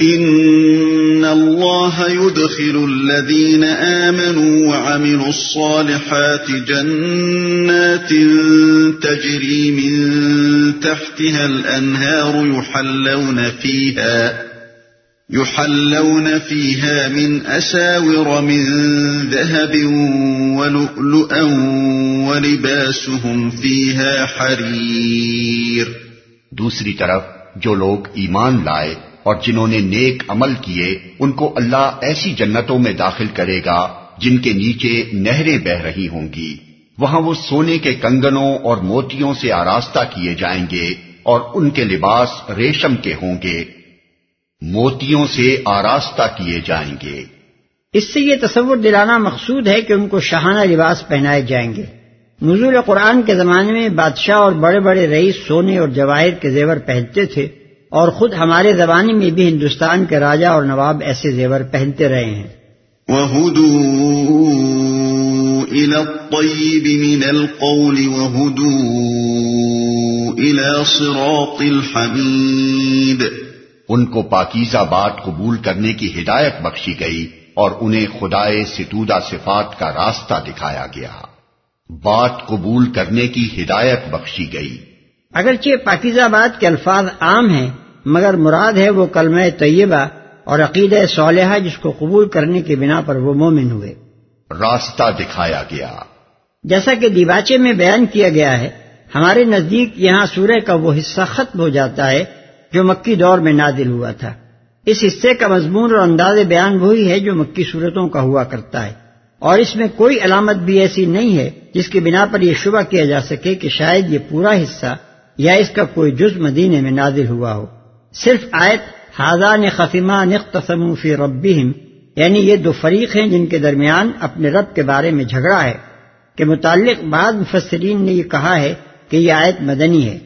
ان اللہ يدخل الذين آمنوا وعملوا الصالحات جنات تجري من تحتها الانهار يحلون فيها يحلون فيها من اساور من ذهب ولؤلؤا ولباسهم فيها حرير دوسری طرف جو لوگ ایمان لائے اور جنہوں نے نیک عمل کیے، ان کو اللہ ایسی جنتوں میں داخل کرے گا جن کے نیچے نہریں بہ رہی ہوں گی۔ وہاں وہ سونے کے کنگنوں اور موتیوں سے آراستہ کیے جائیں گے اور ان کے لباس ریشم کے ہوں گے۔ موتیوں سے آراستہ کیے جائیں گے۔ اس سے یہ تصور دلانا مقصود ہے کہ ان کو شہانہ لباس پہنائے جائیں گے۔ نزول قرآن کے زمانے میں بادشاہ اور بڑے بڑے رئیس سونے اور جواہر کے زیور پہنتے تھے۔ اور خود ہمارے زبانی میں بھی ہندوستان کے راجا اور نواب ایسے زیور پہنتے رہے ہیں۔ ان کو پاکیزہ بات قبول کرنے کی ہدایت بخشی گئی اور انہیں خدائے ستودہ صفات کا راستہ دکھایا گیا۔ بات قبول کرنے کی ہدایت بخشی گئی۔ اگرچہ پاکیزہ بات کے الفاظ عام ہیں مگر مراد ہے وہ کلمہ طیبہ اور عقید صالحہ جس کو قبول کرنے کی بنا پر وہ مومن ہوئے۔ راستہ دکھایا گیا۔ جیسا کہ دیواچے میں بیان کیا گیا ہے ہمارے نزدیک یہاں سورہ کا وہ حصہ ختم ہو جاتا ہے جو مکی دور میں نادل ہوا تھا۔ اس حصے کا مضمون اور انداز بیان وہی ہے جو مکی صورتوں کا ہوا کرتا ہے۔ اور اس میں کوئی علامت بھی ایسی نہیں ہے جس کی بنا پر یہ شبہ کیا جا سکے کہ شاید یہ پورا حصہ یا اس کا کوئی جز مدینے میں نازل ہوا ہو۔ صرف آیت حاضان خفیمہ نقتسم فی ربہم یعنی یہ دو فریق ہیں جن کے درمیان اپنے رب کے بارے میں جھگڑا ہے، کہ متعلق بعض مفسرین نے یہ کہا ہے کہ یہ آیت مدنی ہے۔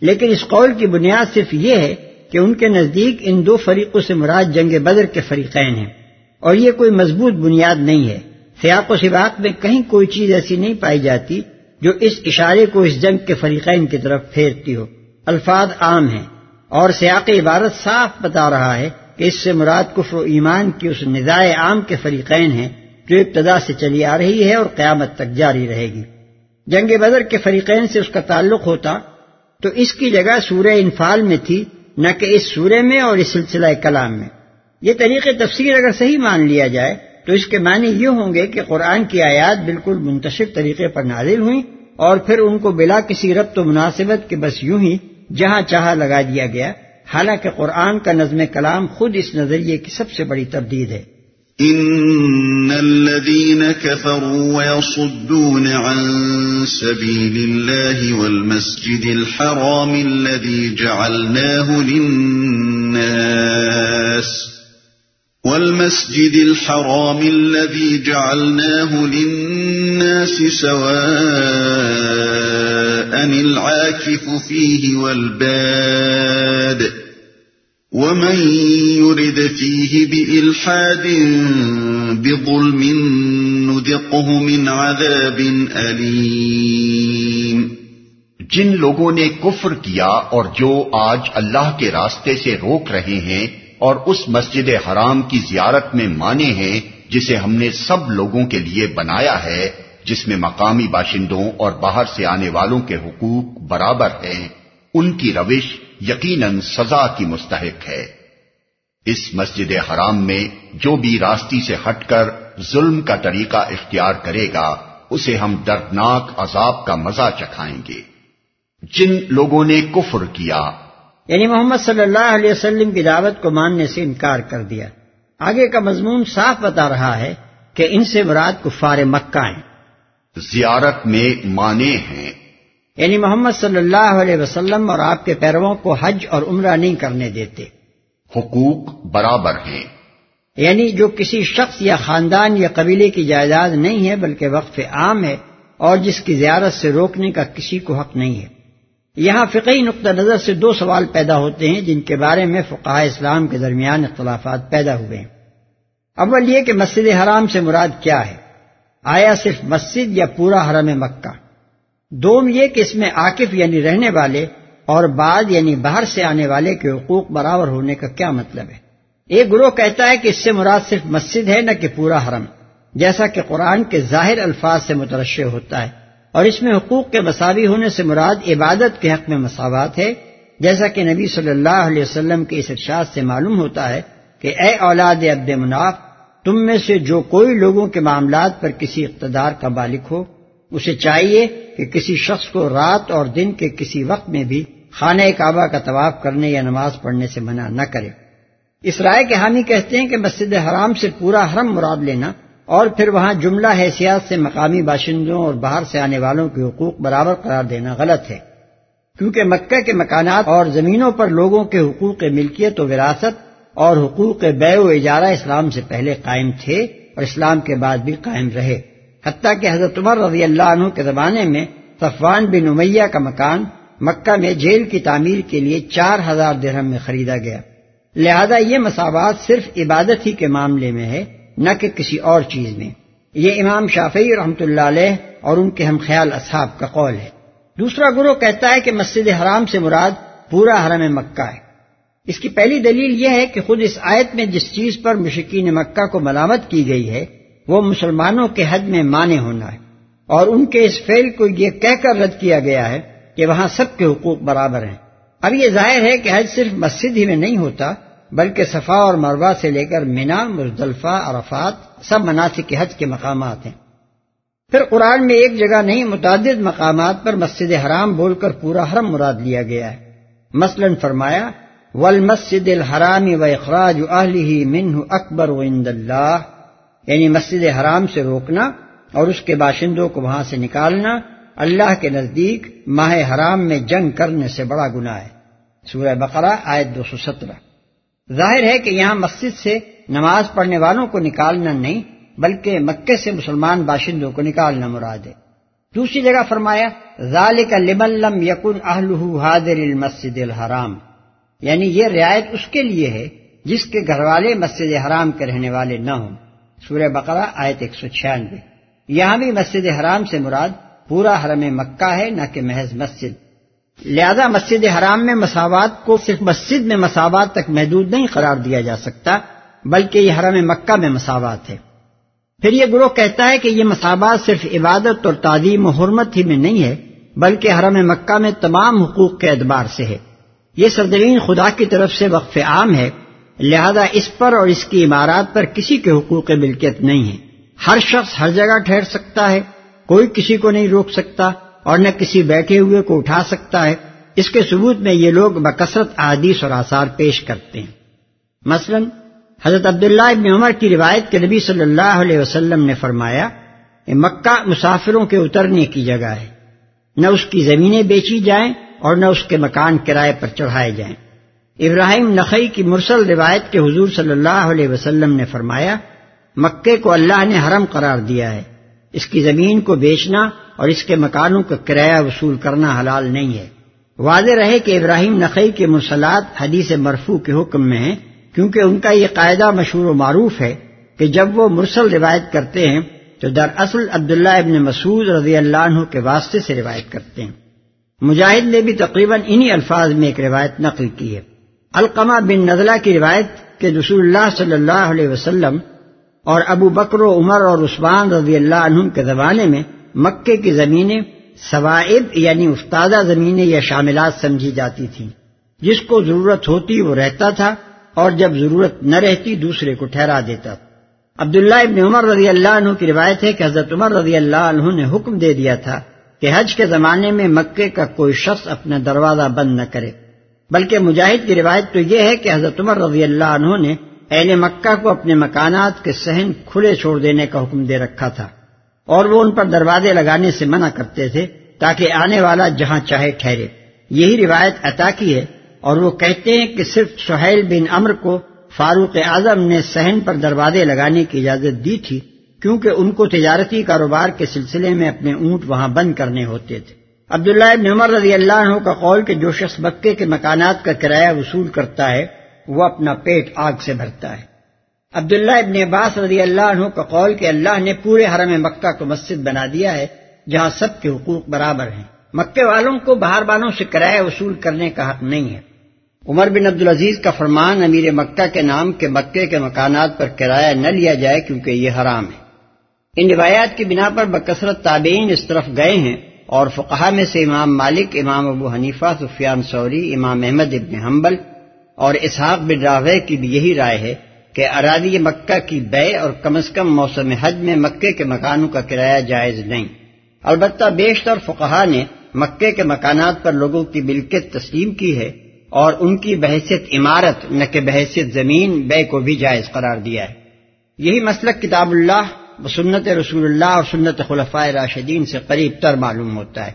لیکن اس قول کی بنیاد صرف یہ ہے کہ ان کے نزدیک ان دو فریقوں سے مراد جنگ بدر کے فریقین ہیں۔ اور یہ کوئی مضبوط بنیاد نہیں ہے۔ سیاق و سباق میں کہیں کوئی چیز ایسی نہیں پائی جاتی جو اس اشارے کو اس جنگ کے فریقین کی طرف پھیرتی ہو۔ الفاظ عام ہیں اور سیاق عبارت صاف بتا رہا ہے کہ اس سے مراد کفر و ایمان کی اس نظائے عام کے فریقین ہیں جو ابتدا سے چلی آ رہی ہے اور قیامت تک جاری رہے گی۔ جنگ بدر کے فریقین سے اس کا تعلق ہوتا تو اس کی جگہ سورہ انفال میں تھی، نہ کہ اس سورے میں اور اس سلسلہ کلام میں۔ یہ طریقے تفسیر اگر صحیح مان لیا جائے تو اس کے معنی یہ ہوں گے کہ قرآن کی آیات بالکل منتشر طریقے پر نازل ہوئیں اور پھر ان کو بلا کسی ربط و مناسبت کے بس یوں ہی جہاں چاہا لگا دیا گیا۔ حالانکہ قرآن کا نظم کلام خود اس نظریے کی سب سے بڑی تردید ہے۔ ان الذين كفروا ويصدون عن سبيل الله والمسجد الحرام الذي جعلناه للناس والمسجد الحرام الذي جعلناه للناس سواء العاكف فيه والباد ومن يرد فيه بإلحاد بظلم نذقه من عذاب أليم جن لوگوں نے کفر کیا اور جو آج اللہ کے راستے سے روک رہے ہیں اور اس مسجد حرام کی زیارت میں مانے ہیں جسے ہم نے سب لوگوں کے لیے بنایا ہے، جس میں مقامی باشندوں اور باہر سے آنے والوں کے حقوق برابر ہیں۔ ان کی روش یقیناً سزا کی مستحق ہے۔ اس مسجد حرام میں جو بھی راستی سے ہٹ کر ظلم کا طریقہ اختیار کرے گا، اسے ہم دردناک عذاب کا مزہ چکھائیں گے۔ جن لوگوں نے کفر کیا یعنی محمد صلی اللہ علیہ وسلم کی دعوت کو ماننے سے انکار کر دیا۔ آگے کا مضمون صاف بتا رہا ہے کہ ان سے مراد کفار مکہ ہیں۔ زیارت میں مانے ہیں۔ یعنی محمد صلی اللہ علیہ وسلم اور آپ کے پیرووں کو حج اور عمرہ نہیں کرنے دیتے۔ حقوق برابر ہیں۔ یعنی جو کسی شخص یا خاندان یا قبیلے کی جائیداد نہیں ہے بلکہ وقف عام ہے اور جس کی زیارت سے روکنے کا کسی کو حق نہیں ہے۔ یہاں فقی نقطہ نظر سے دو سوال پیدا ہوتے ہیں جن کے بارے میں فقہ اسلام کے درمیان اختلافات پیدا ہوئے ہیں۔ اول یہ کہ مسجد حرام سے مراد کیا ہے؟ آیا صرف مسجد یا پورا حرم مکہ؟ دوم یہ کہ اس میں عاقف یعنی رہنے والے اور بعد یعنی باہر سے آنے والے کے حقوق برابر ہونے کا کیا مطلب ہے؟ ایک گروہ کہتا ہے کہ اس سے مراد صرف مسجد ہے نہ کہ پورا حرم، جیسا کہ قرآن کے ظاہر الفاظ سے مترشع ہوتا ہے۔ اور اس میں حقوق کے مساوی ہونے سے مراد عبادت کے حق میں مساوات ہے، جیسا کہ نبی صلی اللہ علیہ وسلم کے اس ارشاد سے معلوم ہوتا ہے کہ اے اولاد عبد مناف، تم میں سے جو کوئی لوگوں کے معاملات پر کسی اقتدار کا مالک ہو، اسے چاہیے کہ کسی شخص کو رات اور دن کے کسی وقت میں بھی خانہ کعبہ کا طواف کرنے یا نماز پڑھنے سے منع نہ کرے۔ اس رائے کے حامی کہتے ہیں کہ مسجد حرام سے پورا حرم مراد لینا اور پھر وہاں جملہ حیثیت سے مقامی باشندوں اور باہر سے آنے والوں کے حقوق برابر قرار دینا غلط ہے۔ کیونکہ مکہ کے مکانات اور زمینوں پر لوگوں کے حقوق ملکیت و وراثت اور حقوق بے و اجارہ اسلام سے پہلے قائم تھے اور اسلام کے بعد بھی قائم رہے۔ حتیٰ کہ حضرت عمر رضی اللہ عنہ کے زمانے میں صفوان بن امیہ کا مکان مکہ میں جیل کی تعمیر کے لیے چار ہزار درہم میں خریدا گیا۔ لہذا یہ مساوات صرف عبادت ہی کے معاملے میں ہے۔ نہ کہ کسی اور چیز میں۔ یہ امام شافعی رحمۃ اللہ علیہ اور ان کے ہم خیال اصحاب کا قول ہے۔ دوسرا گروہ کہتا ہے کہ مسجد حرام سے مراد پورا حرم مکہ ہے۔ اس کی پہلی دلیل یہ ہے کہ خود اس آیت میں جس چیز پر مشکین مکہ کو ملامت کی گئی ہے، وہ مسلمانوں کے حد میں مانے ہونا ہے۔ اور ان کے اس فعل کو یہ کہہ کر رد کیا گیا ہے کہ وہاں سب کے حقوق برابر ہیں۔ اب یہ ظاہر ہے کہ حج صرف مسجد ہی میں نہیں ہوتا بلکہ صفا اور مروا سے لے کر مینا، مزدلفہ، عرفات، سب مناسب حج کے مقامات ہیں۔ پھر قرآن میں ایک جگہ نہیں، متعدد مقامات پر مسجد حرام بول کر پورا حرم مراد لیا گیا ہے۔ مثلا فرمایا، والمسجد الحرام و اخراج اہلی منہ اکبر و اند اللہ یعنی مسجد حرام سے روکنا اور اس کے باشندوں کو وہاں سے نکالنا اللہ کے نزدیک ماہ حرام میں جنگ کرنے سے بڑا گناہ ہے۔ سورہ بقرہ، آیت دو سو سترہ۔ ظاہر ہے کہ یہاں مسجد سے نماز پڑھنے والوں کو نکالنا نہیں، بلکہ مکے سے مسلمان باشندوں کو نکالنا مراد ہے۔ دوسری جگہ فرمایا، ذالک لمن لم یکن اہلہ حاضر المسجد الحرام۔ یعنی یہ رعایت اس کے لیے ہے جس کے گھر والے مسجد حرام کے رہنے والے نہ ہوں۔ سورہ بقرہ آیت ایک سو چھیانوے۔ یہاں بھی مسجد حرام سے مراد پورا حرم مکہ ہے، نہ کہ محض مسجد۔ لہذا مسجد حرام میں مساوات کو صرف مسجد میں مساوات تک محدود نہیں قرار دیا جا سکتا، بلکہ یہ حرم مکہ میں مساوات ہے۔ پھر یہ گروہ کہتا ہے کہ یہ مساوات صرف عبادت اور تعلیم و حرمت ہی میں نہیں ہے، بلکہ حرم مکہ میں تمام حقوق کے اعتبار سے ہے۔ یہ سرزمین خدا کی طرف سے وقف عام ہے، لہذا اس پر اور اس کی عمارات پر کسی کے حقوق ملکیت نہیں ہے۔ ہر شخص ہر جگہ ٹھہر سکتا ہے، کوئی کسی کو نہیں روک سکتا۔ اور نہ کسی بیٹھے ہوئے کو اٹھا سکتا ہے۔ اس کے ثبوت میں یہ لوگ بکثرت احادیث اور آثار پیش کرتے ہیں۔ مثلا، حضرت عبداللہ ابن عمر کی روایت کے نبی صلی اللہ علیہ وسلم نے فرمایا کہ مکہ، مسافروں کے اترنے کی جگہ ہے۔ نہ اس کی زمینیں بیچی جائیں اور نہ اس کے مکان کرائے پر چڑھائے جائیں۔ ابراہیم نقی کی مرسل روایت کے حضور صلی اللہ علیہ وسلم نے فرمایا مکے کو اللہ نے حرم قرار دیا ہے۔ اس کی زمین کو بیچنا اور اس کے مکانوں کا کرایہ وصول کرنا حلال نہیں ہے۔ واضح رہے کہ ابراہیم نقی کے مرسلات حدیث مرفو کے حکم میں ہیں، کیونکہ ان کا یہ قاعدہ مشہور و معروف ہے کہ جب وہ مرسل روایت کرتے ہیں، تو دراصل عبداللہ ابن مسعود رضی اللہ عنہ کے واسطے سے روایت کرتے ہیں۔ مجاہد نے بھی تقریباً انہی الفاظ میں ایک روایت نقل کی ہے۔ القمہ بن نزلہ کی روایت کے رسول اللہ صلی اللہ علیہ وسلم اور ابو بکر و عمر اور عثمان رضی اللہ عنہ کے زمانے میں مکے کی زمینیں ثوائب یعنی استادہ زمینیں یا شاملات سمجھی جاتی تھیں۔ جس کو ضرورت ہوتی وہ رہتا تھا اور جب ضرورت نہ رہتی دوسرے کو ٹھہرا دیتا۔ عبداللہ ابن عمر رضی اللہ عنہ کی روایت ہے کہ حضرت عمر رضی اللہ عنہ نے حکم دے دیا تھا کہ حج کے زمانے میں مکے کا کوئی شخص اپنا دروازہ بند نہ کرے۔ بلکہ مجاہد کی روایت تو یہ ہے کہ حضرت عمر رضی اللہ عنہ نے اہل مکہ کو اپنے مکانات کے سہن کھلے چھوڑ دینے کا حکم دے رکھا تھا۔ اور وہ ان پر دروازے لگانے سے منع کرتے تھے تاکہ آنے والا جہاں چاہے ٹھہرے۔ یہی روایت عطا کی ہے اور وہ کہتے ہیں کہ صرف سہیل بن امر کو فاروق اعظم نے سہن پر دروازے لگانے کی اجازت دی تھی، کیونکہ ان کو تجارتی کاروبار کے سلسلے میں اپنے اونٹ وہاں بند کرنے ہوتے تھے۔ عبداللہ ابن عمر رضی اللہ عنہ کا قول کہ جو شخص مکے کے مکانات کا کرایہ وصول کرتا ہے، وہ اپنا پیٹ آگ سے بھرتا ہے۔ عبداللہ ابن عباس رضی اللہ عنہ کا قول کہ اللہ نے پورے حرم مکہ کو مسجد بنا دیا ہے جہاں سب کے حقوق برابر ہیں۔ مکے والوں کو باہر والوں سے کرایہ وصول کرنے کا حق نہیں ہے۔ عمر بن عبدالعزیز کا فرمان امیر مکہ کے نام کے مکے کے مکانات پر کرایہ نہ لیا جائے کیونکہ یہ حرام ہے۔ ان روایات کی بنا پر بکثرت تابعین اس طرف گئے ہیں اور فقہ میں سے امام مالک، امام ابو حنیفہ، سفیان سوری امام احمد ابن حنبل اور اسحاق بن راوے کی بھی یہی رائے ہے کہ ارادی مکہ کی بے اور کم از کم موسم حج میں مکے کے مکانوں کا کرایہ جائز نہیں۔ البتہ بیشتر فقہا نے مکے کے مکانات پر لوگوں کی ملکیت تسلیم کی ہے اور ان کی بحثیت عمارت نہ کہ بحثیت زمین بے کو بھی جائز قرار دیا ہے۔ یہی مسلک کتاب اللہ سنت رسول اللہ اور سنت خلفۂ راشدین سے قریب تر معلوم ہوتا ہے۔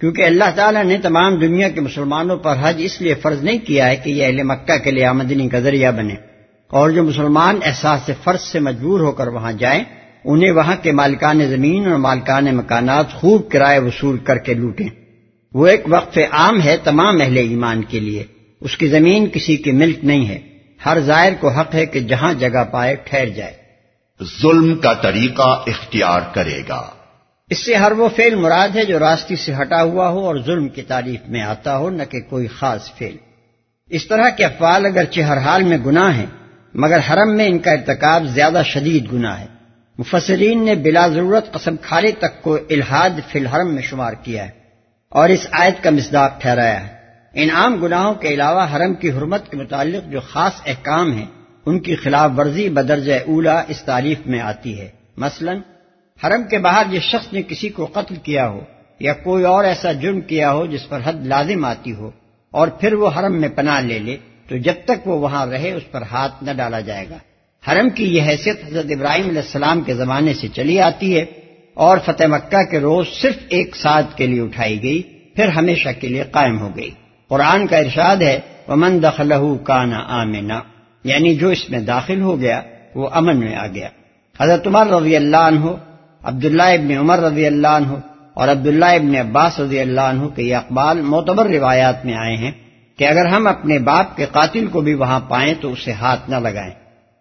کیونکہ اللہ تعالیٰ نے تمام دنیا کے مسلمانوں پر حج اس لیے فرض نہیں کیا ہے کہ یہ اہل مکہ کے لیے آمدنی کا ذریعہ بنے۔ اور جو مسلمان احساس فرض سے مجبور ہو کر وہاں جائیں انہیں وہاں کے مالکان زمین اور مالکان مکانات خوب کرائے وصول کر کے لوٹیں۔ وہ ایک وقف عام ہے تمام اہل ایمان کے لیے۔ اس کی زمین کسی کی ملک نہیں ہے۔ ہر ظاہر کو حق ہے کہ جہاں جگہ پائے ٹھہر جائے۔ ظلم کا طریقہ اختیار کرے گا۔ اس سے ہر وہ فعل مراد ہے جو راستی سے ہٹا ہوا ہو اور ظلم کی تعریف میں آتا ہو نہ کہ کوئی خاص فعل۔ اس طرح کے افعال اگرچہ ہر حال میں گناہ ہیں مگر حرم میں ان کا ارتکاب زیادہ شدید گناہ ہے۔ مفسرین نے بلا ضرورت قسم کھالے تک کو الحاد فی الحرم میں شمار کیا ہے اور اس آیت کا مزداق ٹھہرایا ہے۔ ان عام گناہوں کے علاوہ حرم کی حرمت کے متعلق جو خاص احکام ہیں، ان کی خلاف ورزی بدرجہ اولا اس تعریف میں آتی ہے۔ مثلا، حرم کے باہر جس شخص نے کسی کو قتل کیا ہو یا کوئی اور ایسا جرم کیا ہو جس پر حد لازم آتی ہو اور پھر وہ حرم میں پناہ لے لے تو جب تک وہ وہاں رہے، اس پر ہاتھ نہ ڈالا جائے گا۔ حرم کی یہ حیثیت حضرت ابراہیم علیہ السلام کے زمانے سے چلی آتی ہے اور فتح مکہ کے روز صرف ایک ساتھ کے لیے اٹھائی گئی، پھر ہمیشہ کے لیے قائم ہو گئی۔ قرآن کا ارشاد ہے، ومن دخلہ کانا آمنا۔ یعنی جو اس میں داخل ہو گیا، وہ امن میں آ گیا۔ حضرت عمر رضی اللہ عنہ، عبداللہ ابن عمر رضی اللہ عنہ اور عبداللہ ابن عباس رضی اللہ عنہ کے یہ اقبال معتبر روایات میں آئے ہیں۔ کہ اگر ہم اپنے باپ کے قاتل کو بھی وہاں پائیں تو اسے ہاتھ نہ لگائیں۔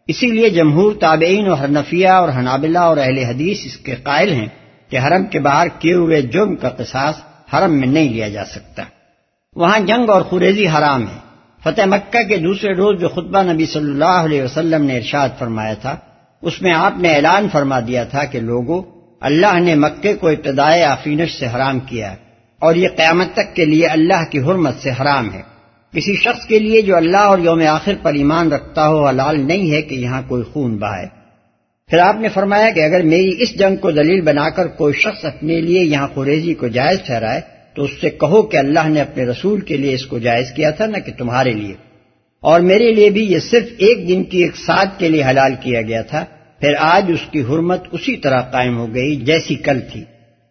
اسی لیے جمہور تابعین اور حنفیہ اور حنابلہ اور اہل حدیث اس کے قائل ہیں کہ حرم کے باہر کیے ہوئے جرم کا قصاص حرم میں نہیں لیا جا سکتا۔ وہاں جنگ اور خریزی حرام ہے۔ فتح مکہ کے دوسرے روز جو خطبہ نبی صلی اللہ علیہ وسلم نے ارشاد فرمایا تھا، اس میں آپ نے اعلان فرما دیا تھا کہ لوگوں، اللہ نے مکے کو ابتدائے آفینش سے حرام کیا اور یہ قیامت تک کے لیے اللہ کی حرمت سے حرام ہے۔ کسی شخص کے لیے جو اللہ اور یوم آخر پر ایمان رکھتا ہو، حلال نہیں ہے کہ یہاں کوئی خون بہائے پھر آپ نے فرمایا کہ اگر میری اس جنگ کو دلیل بنا کر کوئی شخص اپنے لیے یہاں قریضی کو جائز ٹھہرائے، تو اس سے کہو کہ اللہ نے اپنے رسول کے لیے اس کو جائز کیا تھا، نہ کہ تمہارے لیے۔ اور میرے لیے بھی یہ صرف ایک دن کی ایک ساتھ کے لیے حلال کیا گیا تھا۔ پھر آج اس کی حرمت اسی طرح قائم ہو گئی جیسی کل تھی۔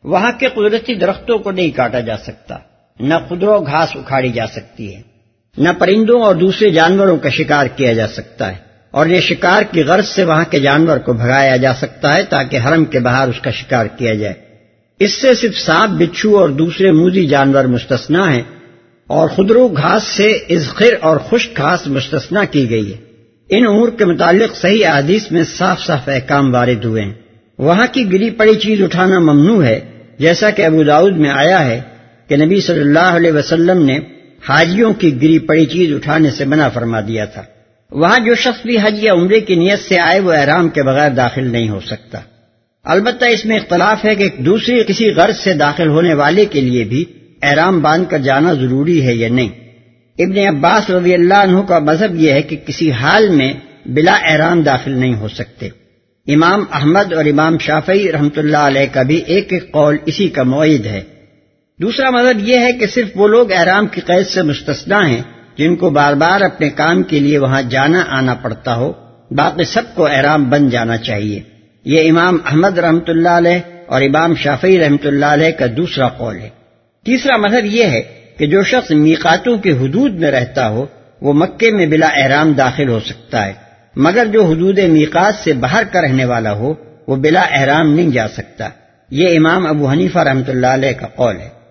وہاں کے قدرتی درختوں کو نہیں کاٹا جا سکتا، نہ خدرو گھاس اکھاڑی جا سکتی ہے۔ نہ پرندوں اور دوسرے جانوروں کا شکار کیا جا سکتا ہے اور یہ شکار کی غرض سے وہاں کے جانور کو بھگایا جا سکتا ہے تاکہ حرم کے باہر اس کا شکار کیا جائے۔ اس سے صرف سانپ، بچھو اور دوسرے موزی جانور مستثنا ہیں اور خدرو گھاس سے ازخر اور خشک گھاس مستثنا کی گئی ہے۔ ان امور کے متعلق صحیح حدیث میں صاف صاف احکام وارد ہوئے ہیں۔ وہاں کی گری پڑی چیز اٹھانا ممنوع ہے، جیسا کہ ابو داود میں آیا ہے کہ نبی صلی اللہ علیہ وسلم نے حاجیوں کی گری پڑی چیز اٹھانے سے منع فرما دیا تھا۔ وہاں جو شخص بھی حج یا عمرے کی نیت سے آئے وہ احرام کے بغیر داخل نہیں ہو سکتا۔ البتہ اس میں اختلاف ہے کہ دوسری کسی غرض سے داخل ہونے والے کے لیے بھی احرام باندھ کر جانا ضروری ہے یا نہیں۔ ابن عباس رضی اللہ عنہ کا مذہب یہ ہے کہ کسی حال میں بلا احرام داخل نہیں ہو سکتے۔ امام احمد اور امام شافعی رحمت اللہ علیہ کا بھی ایک ایک قول اسی کا معید ہے۔ دوسرا مذہب یہ ہے کہ صرف وہ لوگ احرام کی قید سے مستثنا ہیں جن کو بار بار اپنے کام کے لیے وہاں جانا آنا پڑتا ہو۔ باقی سب کو احرام بن جانا چاہیے۔ یہ امام احمد رحمۃ اللہ علیہ اور امام شافی رحمۃ اللہ علیہ کا دوسرا قول ہے۔ تیسرا مذہب یہ ہے کہ جو شخص میقاتوں کے حدود میں رہتا ہو، وہ مکے میں بلا احرام داخل ہو سکتا ہے۔ مگر جو حدود میقات سے باہر کا رہنے والا ہو، وہ بلا احرام نہیں جا سکتا۔ یہ امام ابو حنیفہ رحمۃ اللہ علیہ کا قول ہے۔